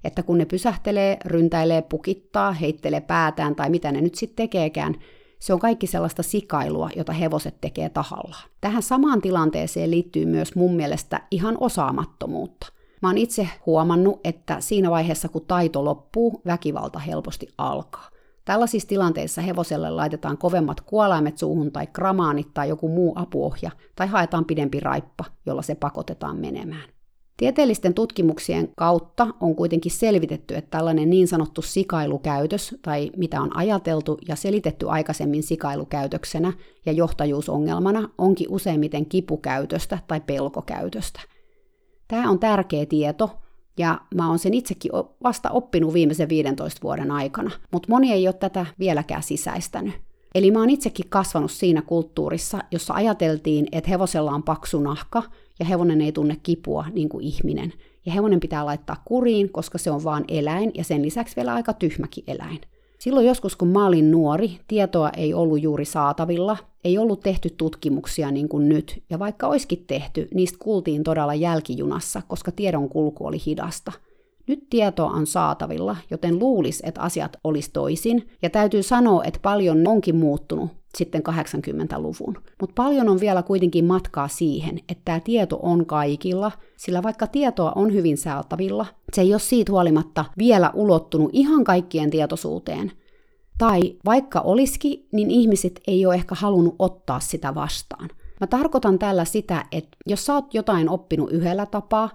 Että kun ne pysähtelee, ryntäilee, pukittaa, heittelee päätään tai mitä ne nyt sitten tekeekään, se on kaikki sellaista sikailua, jota hevoset tekee tahallaan. Tähän samaan tilanteeseen liittyy myös mun mielestä ihan osaamattomuutta. Mä oon itse huomannut, että siinä vaiheessa kun taito loppuu, väkivalta helposti alkaa. Tällaisissa tilanteissa hevoselle laitetaan kovemmat kuolaimet suuhun tai kramaanit tai joku muu apuohja tai haetaan pidempi raippa, jolla se pakotetaan menemään. Tieteellisten tutkimuksien kautta on kuitenkin selvitetty, että tällainen niin sanottu sikailukäytös, tai mitä on ajateltu ja selitetty aikaisemmin sikailukäytöksenä ja johtajuusongelmana, onkin useimmiten kipukäytöstä tai pelkokäytöstä. Tämä on tärkeä tieto, ja mä oon sen itsekin vasta oppinut viimeisen 15 vuoden aikana, mutta moni ei ole tätä vieläkään sisäistänyt. Eli mä oon itsekin kasvanut siinä kulttuurissa, jossa ajateltiin, että hevosella on paksu nahka ja hevonen ei tunne kipua niin kuin ihminen. Ja hevonen pitää laittaa kuriin, koska se on vaan eläin ja sen lisäksi vielä aika tyhmäkin eläin. Silloin joskus, kun mä olin nuori, tietoa ei ollut juuri saatavilla, ei ollut tehty tutkimuksia niin kuin nyt, ja vaikka olisikin tehty, niistä kuultiin todella jälkijunassa, koska tiedon kulku oli hidasta – nyt tietoa on saatavilla, joten luulis, että asiat olisi toisin, ja täytyy sanoa, että paljon onkin muuttunut sitten 80-luvun. Mutta paljon on vielä kuitenkin matkaa siihen, että tämä tieto on kaikilla, sillä vaikka tietoa on hyvin saatavilla, se ei ole siitä huolimatta vielä ulottunut ihan kaikkien tietoisuuteen. Tai vaikka olisikin, niin ihmiset ei ole ehkä halunnut ottaa sitä vastaan. Mä tarkoitan tällä sitä, että jos sä oot jotain oppinut yhdellä tapaa,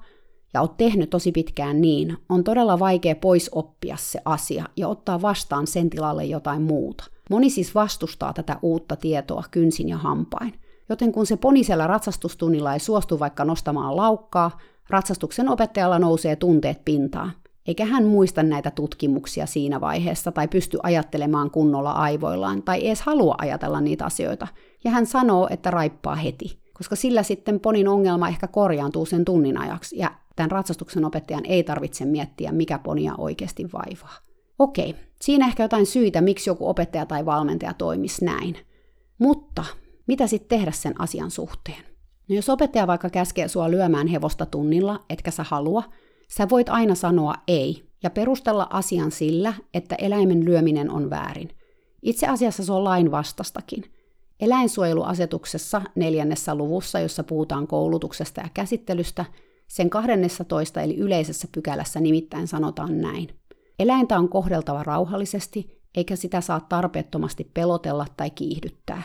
ja oot tehnyt tosi pitkään niin, on todella vaikea pois oppia se asia ja ottaa vastaan sen tilalle jotain muuta. Moni siis vastustaa tätä uutta tietoa kynsin ja hampain. Joten kun se ponisella ratsastustunnilla ei suostu vaikka nostamaan laukkaa, ratsastuksen opettajalla nousee tunteet pintaan. Eikä hän muista näitä tutkimuksia siinä vaiheessa tai pysty ajattelemaan kunnolla aivoillaan tai edes halua ajatella niitä asioita. Ja hän sanoo, että raippaa heti, koska sillä sitten ponin ongelma ehkä korjaantuu sen tunnin ajaksi ja Tämän ratsastuksen opettajan ei tarvitse miettiä, mikä ponia oikeasti vaivaa. Okei, siinä ehkä jotain syitä, miksi joku opettaja tai valmentaja toimisi näin. Mutta mitä sitten tehdä sen asian suhteen? No jos opettaja vaikka käskee sua lyömään hevosta tunnilla, etkä sä halua, sä voit aina sanoa ei ja perustella asian sillä, että eläimen lyöminen on väärin. Itse asiassa se on lain vastastakin. Eläinsuojeluasetuksessa neljännessä luvussa, jossa puhutaan koulutuksesta ja käsittelystä, sen 12 eli yleisessä pykälässä nimittäin sanotaan näin. Eläintä on kohdeltava rauhallisesti, eikä sitä saa tarpeettomasti pelotella tai kiihdyttää.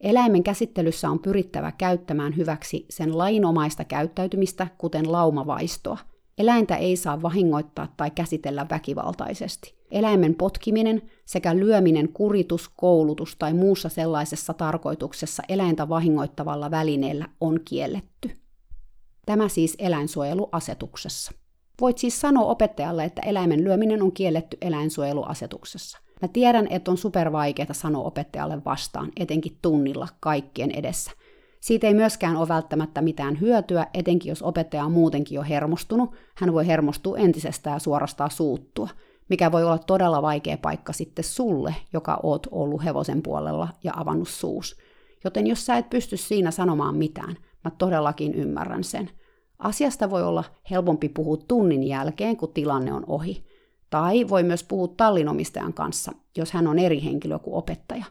Eläimen käsittelyssä on pyrittävä käyttämään hyväksi sen lainomaista käyttäytymistä, kuten laumavaistoa. Eläintä ei saa vahingoittaa tai käsitellä väkivaltaisesti. Eläimen potkiminen sekä lyöminen kuritus, koulutus tai muussa sellaisessa tarkoituksessa eläintä vahingoittavalla välineellä on kielletty. Tämä siis eläinsuojeluasetuksessa. Voit siis sanoa opettajalle, että eläimen lyöminen on kielletty eläinsuojeluasetuksessa. Mä tiedän, että on supervaikeaa sanoa opettajalle vastaan, etenkin tunnilla kaikkien edessä. Siitä ei myöskään ole välttämättä mitään hyötyä, etenkin jos opettaja on muutenkin jo hermostunut. Hän voi hermostua entisestään ja suorastaan suuttua, mikä voi olla todella vaikea paikka sitten sulle, joka oot ollut hevosen puolella ja avannut suus. Joten jos sä et pysty siinä sanomaan mitään, Mä todellakin ymmärrän sen. Asiasta voi olla helpompi puhua tunnin jälkeen, kun tilanne on ohi. Tai voi myös puhua tallinomistajan kanssa, jos hän on eri henkilö kuin opettaja.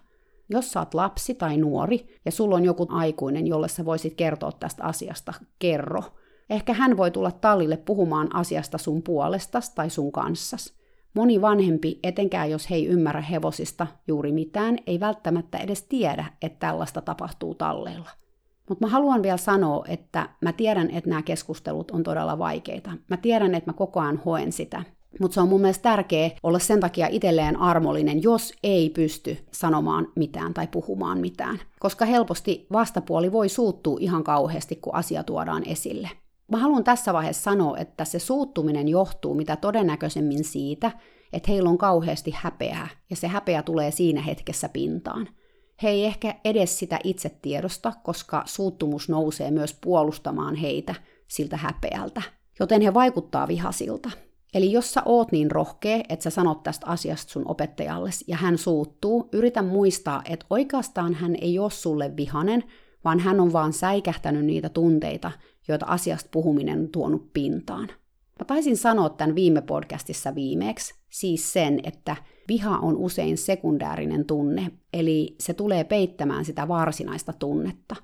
Jos oot lapsi tai nuori ja sulla on joku aikuinen, jolle sä voisit kertoa tästä asiasta, kerro. Ehkä hän voi tulla tallille puhumaan asiasta sun puolestas tai sun kanssas. Moni vanhempi, etenkään jos he ei ymmärrä hevosista juuri mitään, ei välttämättä edes tiedä, että tällaista tapahtuu talleilla. Mutta mä haluan vielä sanoa, että mä tiedän, että nämä keskustelut on todella vaikeita. Mä tiedän, että mä koko ajan hoen sitä. Mutta se on mun mielestä tärkeää olla sen takia itselleen armollinen, jos ei pysty sanomaan mitään tai puhumaan mitään. Koska helposti vastapuoli voi suuttua ihan kauheasti, kun asia tuodaan esille. Mä haluan tässä vaiheessa sanoa, että se suuttuminen johtuu mitä todennäköisemmin siitä, että heillä on kauheasti häpeää, ja se häpeä tulee siinä hetkessä pintaan. He ei ehkä edes sitä itse tiedosta, koska suuttumus nousee myös puolustamaan heitä siltä häpeältä. Joten he vaikuttaa vihasilta. Eli jos sä oot niin rohkea, että sä sanot tästä asiasta sun opettajalle ja hän suuttuu, yritä muistaa, että oikeastaan hän ei ole sulle vihanen, vaan hän on vaan säikähtänyt niitä tunteita, joita asiasta puhuminen on tuonut pintaan. Mä taisin sanoa tämän viime podcastissa viimeksi, siis sen, että viha on usein sekundäärinen tunne, eli se tulee peittämään sitä varsinaista tunnetta.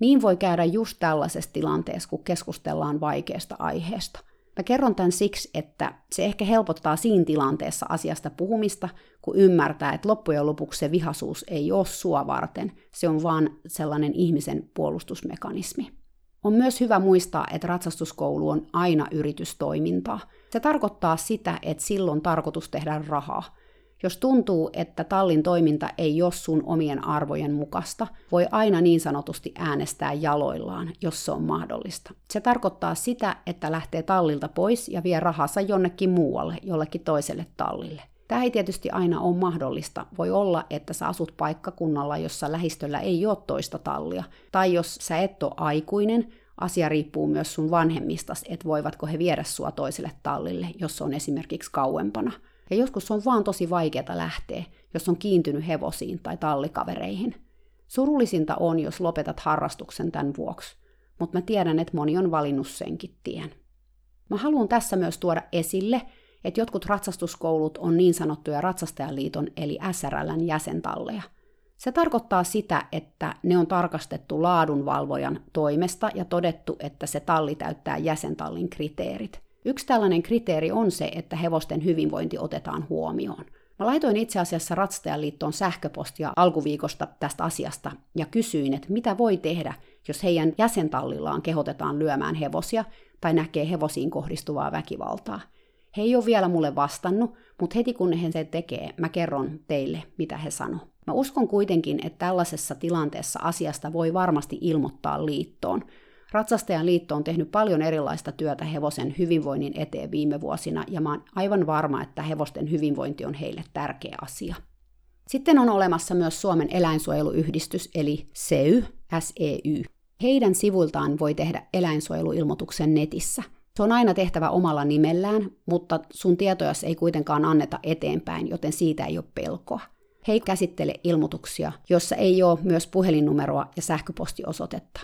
Niin voi käydä just tällaisessa tilanteessa, kun keskustellaan vaikeasta aiheesta – Mä kerron tämän siksi, että se ehkä helpottaa siinä tilanteessa asiasta puhumista, kun ymmärtää, että loppujen lopuksi se vihasuus ei ole sua varten, se on vaan sellainen ihmisen puolustusmekanismi. On myös hyvä muistaa, että ratsastuskoulu on aina yritystoimintaa. Se tarkoittaa sitä, että silloin tarkoitus tehdä rahaa. Jos tuntuu, että tallin toiminta ei ole sun omien arvojen mukaista, voi aina niin sanotusti äänestää jaloillaan, jos se on mahdollista. Se tarkoittaa sitä, että lähtee tallilta pois ja vie rahansa jonnekin muualle, jollekin toiselle tallille. Tämä ei tietysti aina ole mahdollista. Voi olla, että sä asut paikkakunnalla, jossa lähistöllä ei ole toista tallia. Tai jos sä et ole aikuinen, asia riippuu myös sun vanhemmistas, että voivatko he viedä sua toiselle tallille, jos on esimerkiksi kauempana. Ja joskus on vaan tosi vaikeaa lähteä, jos on kiintynyt hevosiin tai tallikavereihin. Surullisinta on, jos lopetat harrastuksen tämän vuoksi, mutta mä tiedän, että moni on valinnut senkin tien. Mä haluan tässä myös tuoda esille, että jotkut ratsastuskoulut on niin sanottuja Ratsastajaliiton eli SRLn jäsentalleja. Se tarkoittaa sitä, että ne on tarkastettu laadunvalvojan toimesta ja todettu, että se talli täyttää jäsentallin kriteerit – Yksi tällainen kriteeri on se, että hevosten hyvinvointi otetaan huomioon. Mä laitoin itse asiassa Ratstajaliittoon sähköpostia alkuviikosta tästä asiasta ja kysyin, että mitä voi tehdä, jos heidän jäsentallillaan kehotetaan lyömään hevosia tai näkee hevosiin kohdistuvaa väkivaltaa. He ei ole vielä mulle vastannut, mutta heti kun he sen tekee, mä kerron teille, mitä he sanoo. Mä uskon kuitenkin, että tällaisessa tilanteessa asiasta voi varmasti ilmoittaa liittoon, Ratsastajan liitto on tehnyt paljon erilaista työtä hevosen hyvinvoinnin eteen viime vuosina, ja mä oon aivan varma, että hevosten hyvinvointi on heille tärkeä asia. Sitten on olemassa myös Suomen eläinsuojeluyhdistys, eli SEY, SEY. Heidän sivuiltaan voi tehdä eläinsuojeluilmoituksen netissä. Se on aina tehtävä omalla nimellään, mutta sun tietoja ei kuitenkaan anneta eteenpäin, joten siitä ei ole pelkoa. He käsittele ilmoituksia, jossa ei ole myös puhelinnumeroa ja sähköpostiosoitetta.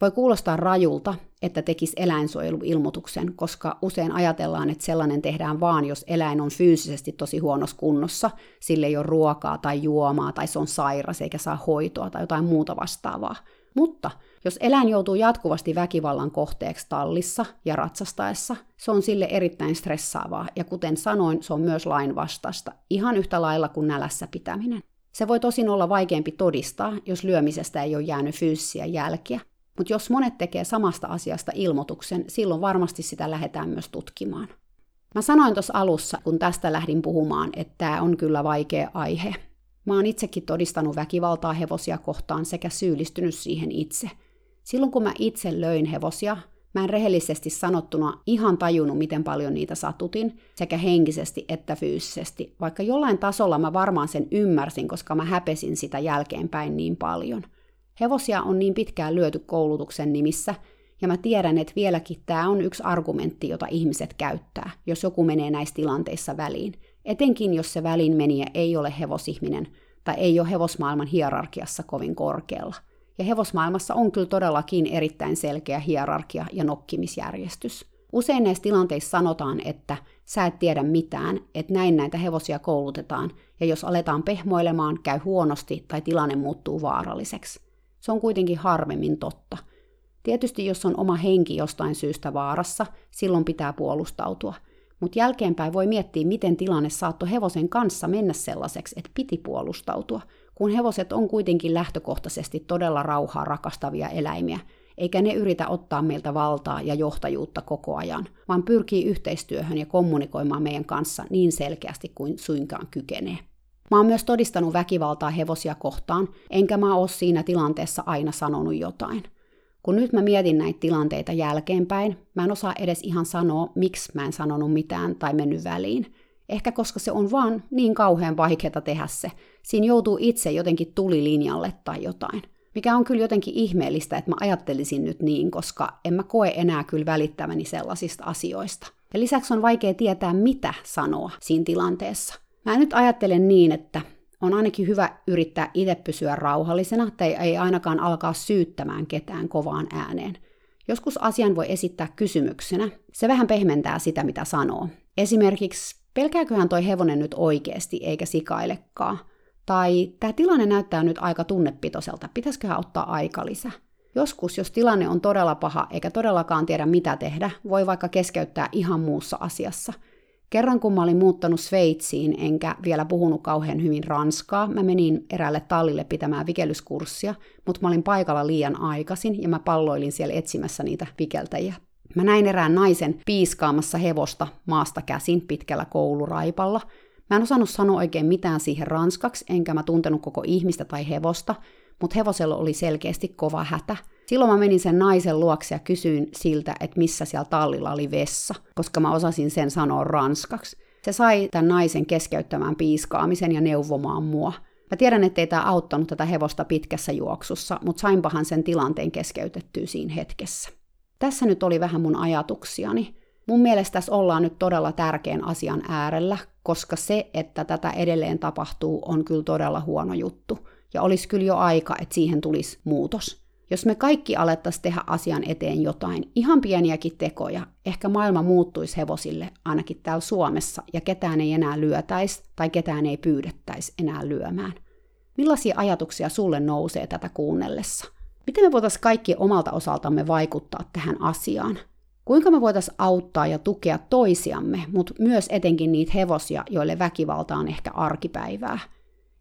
Voi kuulostaa rajulta, että tekisi eläinsuojeluilmoituksen, koska usein ajatellaan, että sellainen tehdään vaan, jos eläin on fyysisesti tosi huonossa kunnossa, sille ei ole ruokaa tai juomaa tai se on sairas eikä saa hoitoa tai jotain muuta vastaavaa. Mutta jos eläin joutuu jatkuvasti väkivallan kohteeksi tallissa ja ratsastaessa, se on sille erittäin stressaavaa ja kuten sanoin, se on myös lainvastasta, ihan yhtä lailla kuin nälässä pitäminen. Se voi tosin olla vaikeampi todistaa, jos lyömisestä ei ole jäänyt fyysisiä jälkiä, mutta jos monet tekee samasta asiasta ilmoituksen, silloin varmasti sitä lähdetään myös tutkimaan. Mä sanoin tuossa alussa, kun tästä lähdin puhumaan, että tämä on kyllä vaikea aihe. Mä oon itsekin todistanut väkivaltaa hevosia kohtaan sekä syyllistynyt siihen itse. Silloin kun mä itse löin hevosia, mä en rehellisesti sanottuna ihan tajunnut, miten paljon niitä satutin, sekä henkisesti että fyysisesti, vaikka jollain tasolla mä varmaan sen ymmärsin, koska mä häpesin sitä jälkeenpäin niin paljon – Hevosia on niin pitkään lyöty koulutuksen nimissä, ja mä tiedän, että vieläkin tämä on yksi argumentti, jota ihmiset käyttää, jos joku menee näissä tilanteissa väliin. Etenkin jos se välinmeniä ei ole hevosihminen tai ei ole hevosmaailman hierarkiassa kovin korkealla. Ja hevosmaailmassa on kyllä todellakin erittäin selkeä hierarkia ja nokkimisjärjestys. Usein näissä tilanteissa sanotaan, että sä et tiedä mitään, että näin näitä hevosia koulutetaan, ja jos aletaan pehmoilemaan, käy huonosti tai tilanne muuttuu vaaralliseksi. Se on kuitenkin harvemmin totta. Tietysti jos on oma henki jostain syystä vaarassa, silloin pitää puolustautua. Mutta jälkeenpäin voi miettiä, miten tilanne saattoi hevosen kanssa mennä sellaiseksi, että piti puolustautua, kun hevoset on kuitenkin lähtökohtaisesti todella rauhaa rakastavia eläimiä, eikä ne yritä ottaa meiltä valtaa ja johtajuutta koko ajan, vaan pyrkii yhteistyöhön ja kommunikoimaan meidän kanssa niin selkeästi kuin suinkaan kykenee. Mä oon myös todistanut väkivaltaa hevosia kohtaan, enkä mä oo siinä tilanteessa aina sanonut jotain. Kun nyt mä mietin näitä tilanteita jälkeenpäin, mä en osaa edes ihan sanoa, miksi mä en sanonut mitään tai mennyt väliin. Ehkä koska se on vaan niin kauhean vaikeaa tehdä se. Siinä joutuu itse jotenkin tulilinjalle tai jotain. Mikä on kyllä jotenkin ihmeellistä, että mä ajattelisin nyt niin, koska en mä koe enää kyllä välittäväni sellaisista asioista. Ja lisäksi on vaikea tietää, mitä sanoa siinä tilanteessa. Mä nyt ajattelen niin, että on ainakin hyvä yrittää itse pysyä rauhallisena tai ei ainakaan alkaa syyttämään ketään kovaan ääneen. Joskus asian voi esittää kysymyksenä. Se vähän pehmentää sitä, mitä sanoo. Esimerkiksi, pelkääköhän toi hevonen nyt oikeasti eikä sikailekaan? Tai tämä tilanne näyttää nyt aika tunnepitoiselta, pitäisiköhän ottaa aika lisä? Joskus, jos tilanne on todella paha eikä todellakaan tiedä mitä tehdä, voi vaikka keskeyttää ihan muussa asiassa. Kerran kun mä olin muuttanut Sveitsiin, enkä vielä puhunut kauhean hyvin ranskaa, mä menin eräälle tallille pitämään vikelyskurssia, mutta mä olin paikalla liian aikaisin ja mä palloilin siellä etsimässä niitä vikeltäjiä. Mä näin erään naisen piiskaamassa hevosta maasta käsin pitkällä kouluraipalla. Mä en osannut sanoa oikein mitään siihen ranskaksi, enkä mä tuntenut koko ihmistä tai hevosta, mutta hevosella oli selkeästi kova hätä. Silloin mä menin sen naisen luokse ja kysyin siltä, että missä siellä tallilla oli vessa, koska mä osasin sen sanoa ranskaksi. Se sai tämän naisen keskeyttämään piiskaamisen ja neuvomaan mua. Mä tiedän, ettei tämä auttanut tätä hevosta pitkässä juoksussa, mutta sainpahan sen tilanteen keskeytettyä siinä hetkessä. Tässä nyt oli vähän mun ajatuksiani. Mun mielestä tässä ollaan nyt todella tärkeän asian äärellä, koska se, että tätä edelleen tapahtuu, on kyllä todella huono juttu – ja olisi kyllä jo aika, että siihen tulisi muutos. Jos me kaikki alettaisiin tehdä asian eteen jotain, ihan pieniäkin tekoja, ehkä maailma muuttuisi hevosille, ainakin täällä Suomessa, ja ketään ei enää lyötäisi tai ketään ei pyydettäisi enää lyömään. Millaisia ajatuksia sulle nousee tätä kuunnellessa? Miten me voitaisiin kaikki omalta osaltamme vaikuttaa tähän asiaan? Kuinka me voitaisiin auttaa ja tukea toisiamme, mutta myös etenkin niitä hevosia, joille väkivalta on ehkä arkipäivää –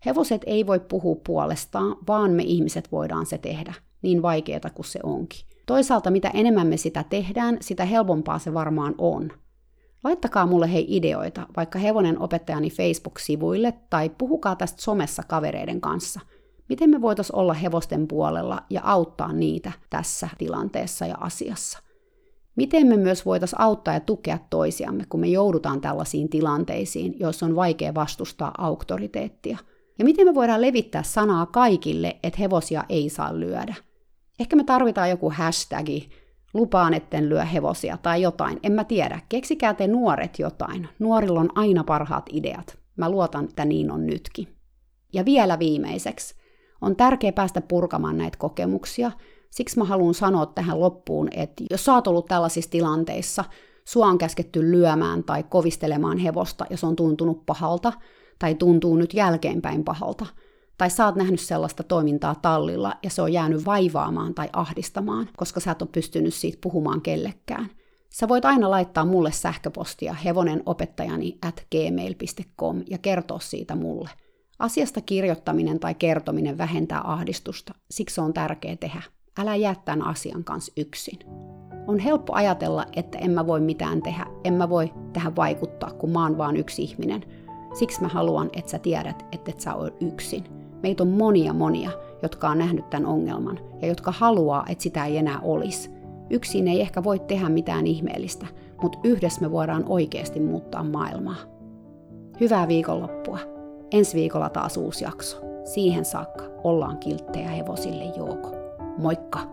Hevoset ei voi puhua puolestaan, vaan me ihmiset voidaan se tehdä, niin vaikeaa kuin se onkin. Toisaalta mitä enemmän me sitä tehdään, sitä helpompaa se varmaan on. Laittakaa mulle hei ideoita, vaikka hevonen opettajani Facebook-sivuille, tai puhukaa tästä somessa kavereiden kanssa. Miten me voitaisiin olla hevosten puolella ja auttaa niitä tässä tilanteessa ja asiassa? Miten me myös voitaisiin auttaa ja tukea toisiamme, kun me joudutaan tällaisiin tilanteisiin, joissa on vaikea vastustaa auktoriteettia – ja miten me voidaan levittää sanaa kaikille, että hevosia ei saa lyödä? Ehkä me tarvitaan joku hashtagi, lupaan etten lyö hevosia tai jotain, en mä tiedä. Keksikää te nuoret jotain. Nuorilla on aina parhaat ideat. Mä luotan, että niin on nytkin. Ja vielä viimeiseksi. On tärkeää päästä purkamaan näitä kokemuksia. Siksi mä haluan sanoa tähän loppuun, että jos sä oot ollut tällaisissa tilanteissa, sua on käsketty lyömään tai kovistelemaan hevosta ja se on tuntunut pahalta, tai tuntuu nyt jälkeenpäin pahalta, tai sä oot nähnyt sellaista toimintaa tallilla ja se on jäänyt vaivaamaan tai ahdistamaan, koska sä et ole pystynyt siitä puhumaan kellekään. Sä voit aina laittaa mulle sähköpostia hevonenopettajani at gmail.com ja kertoa siitä mulle. Asiasta kirjoittaminen tai kertominen vähentää ahdistusta, siksi on tärkeää tehdä. Älä jää tämän asian kanssa yksin. On helppo ajatella, että en mä voi mitään tehdä, en mä voi tähän vaikuttaa, kun mä oon vaan yksi ihminen – Siksi mä haluan, että sä tiedät, että et sä ole yksin. Meitä on monia monia, jotka on nähnyt tämän ongelman ja jotka haluaa, että sitä ei enää olisi. Yksin ei ehkä voi tehdä mitään ihmeellistä, mutta yhdessä me voidaan oikeasti muuttaa maailmaa. Hyvää viikonloppua. Ensi viikolla taas uusi jakso. Siihen saakka ollaan kilttejä hevosille Jouko. Moikka!